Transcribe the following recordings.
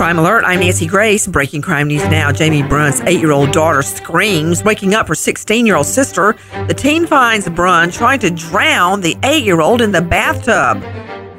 Crime Alert, I'm Nancy Grace. Breaking crime news now. Jamie Brunt's eight year old daughter screams, waking up her 16 year old sister. The teen finds Brunt trying to drown the eight year old in the bathtub.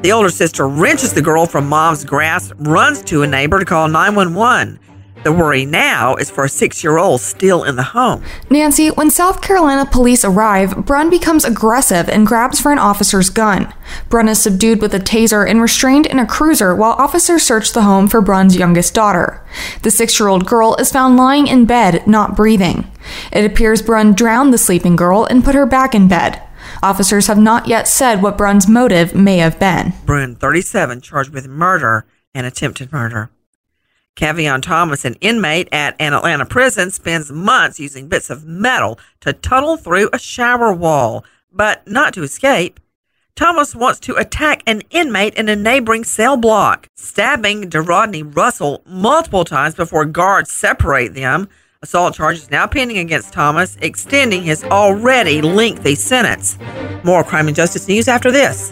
The older sister wrenches the girl from mom's grasp, runs to a neighbor to call 911. The worry now is for a six year old still in the home. Nancy, when South Carolina police arrive, Brunn becomes aggressive and grabs for an officer's gun. Brunn is subdued with a taser and restrained in a cruiser while officers search the home for Brunn's youngest daughter. The six year old girl is found lying in bed, not breathing. It appears Brunn drowned the sleeping girl and put her back in bed. Officers have not yet said what Brunn's motive may have been. Brunn, 37, charged with murder and attempted murder. Cavion Thomas, an inmate at an Atlanta prison, spends months using bits of metal to tunnel through a shower wall, but not to escape. Thomas wants to attack an inmate in a neighboring cell block, stabbing DeRodney Russell multiple times before guards separate them. Assault charges now pending against Thomas, extending his already lengthy sentence. More crime and justice news after this.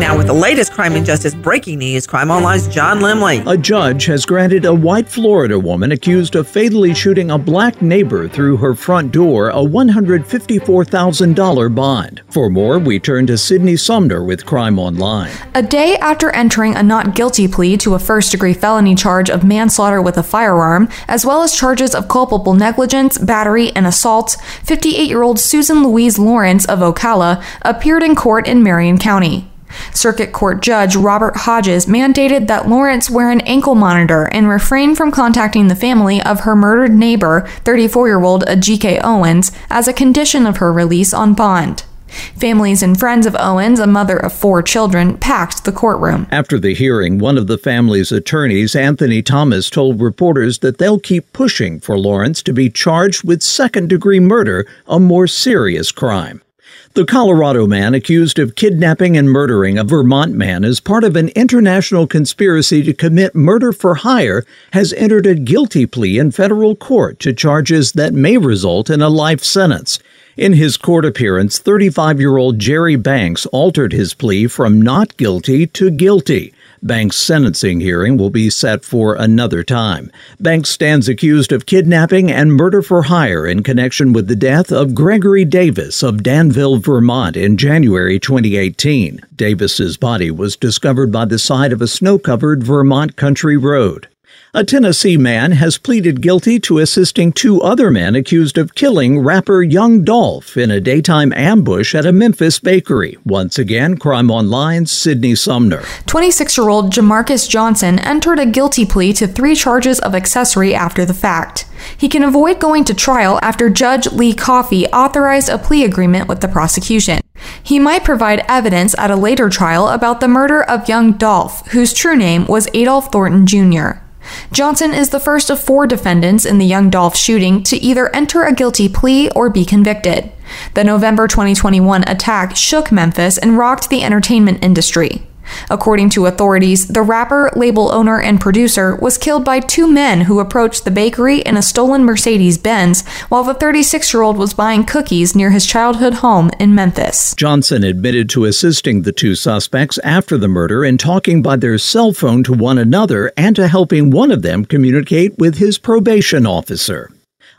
Now, with the latest crime and justice breaking news, Crime Online's John Limley. A judge has granted a white Florida woman accused of fatally shooting a black neighbor through her front door a $154,000 bond. For more, we turn to Sydney Sumner with Crime Online. A day after entering a not guilty plea to a first degree felony charge of manslaughter with a firearm, as well as charges of culpable negligence, battery, and assault, 58 year old Susan Louise Lorincz of Ocala appeared in court in Marion County. Circuit Court Judge Robert Hodges mandated that Lorincz wear an ankle monitor and refrain from contacting the family of her murdered neighbor, 34 year old Ajike Owens, as a condition of her release on bond. Families and friends of Owens, a mother of four children, packed the courtroom. After the hearing, one of the family's attorneys, Anthony Thomas, told reporters that they'll keep pushing for Lorincz to be charged with second degree murder, a more serious crime. The Colorado man accused of kidnapping and murdering a Vermont man as part of an international conspiracy to commit murder for hire has entered a guilty plea in federal court to charges that may result in a life sentence. In his court appearance, 35 year old Jerry Banks altered his plea from not guilty to guilty. Banks' sentencing hearing will be set for another time. Banks stands accused of kidnapping and murder for hire in connection with the death of Gregory Davis of Danville, Vermont in January 2018. Davis's body was discovered by the side of a snow-covered Vermont country road. A Tennessee man has pleaded guilty to assisting two other men accused of killing rapper Young Dolph in a daytime ambush at a Memphis bakery. Once again, Crime Online's Sydney Sumner. 26 year old Jermarcus Johnson entered a guilty plea to three charges of accessory after the fact. He can avoid going to trial after Judge Lee Coffee authorized a plea agreement with the prosecution. He might provide evidence at a later trial about the murder of young Dolph, whose true name was Adolph Thornton Jr. Johnson is the first of four defendants in the young Dolph shooting to either enter a guilty plea or be convicted. The November 2021 attack shook Memphis and rocked the entertainment industry. According to authorities, the rapper, label owner, and producer was killed by two men who approached the bakery in a stolen Mercedes Benz while the 36 year old was buying cookies near his childhood home in Memphis. Johnson admitted to assisting the two suspects after the murder and talking by their cell phone to one another and to helping one of them communicate with his probation officer.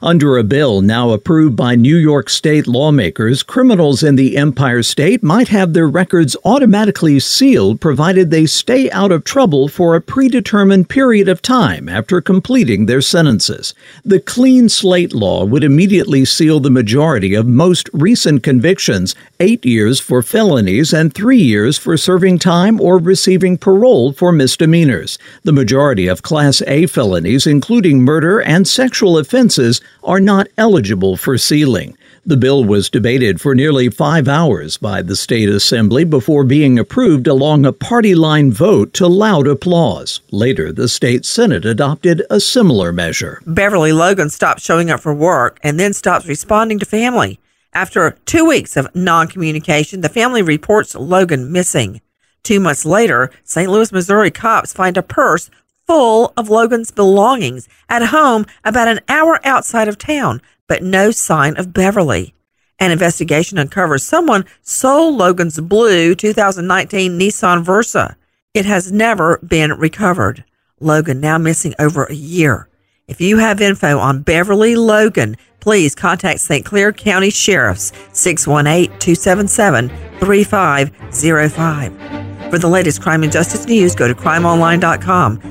Under a bill now approved by New York State lawmakers, criminals in the Empire State might have their records automatically sealed provided they stay out of trouble for a predetermined period of time after completing their sentences. The clean slate law would immediately seal the majority of most recent convictions eight years for felonies and three years for serving time or receiving parole for misdemeanors. The majority of Class A felonies, including murder and sexual offenses, are not eligible for sealing. The bill was debated for nearly five hours by the state assembly before being approved along a party line vote to loud applause. Later, the state senate adopted a similar measure. Beverly Logan stops showing up for work and then stops responding to family. After two weeks of non communication, the family reports Logan missing. Two months later, St. Louis, Missouri cops find a purse full of Logan's belongings at home about an hour outside of town, but no sign of Beverly. An investigation uncovers someone sold Logan's blue 2019 Nissan Versa. It has never been recovered. Logan now missing over a year. If you have info on Beverly Logan, please contact St. Clair County Sheriff's 618 277 3505. For the latest crime and justice news, go to crimeonline.com.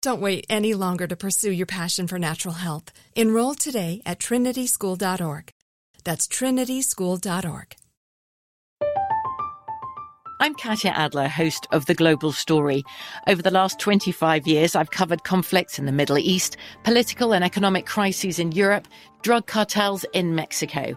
Don't wait any longer to pursue your passion for natural health. Enroll today at trinityschool.org. That's trinityschool.org. I'm Katya Adler, host of The Global Story. Over the last 25 years, I've covered conflicts in the Middle East, political and economic crises in Europe, drug cartels in Mexico.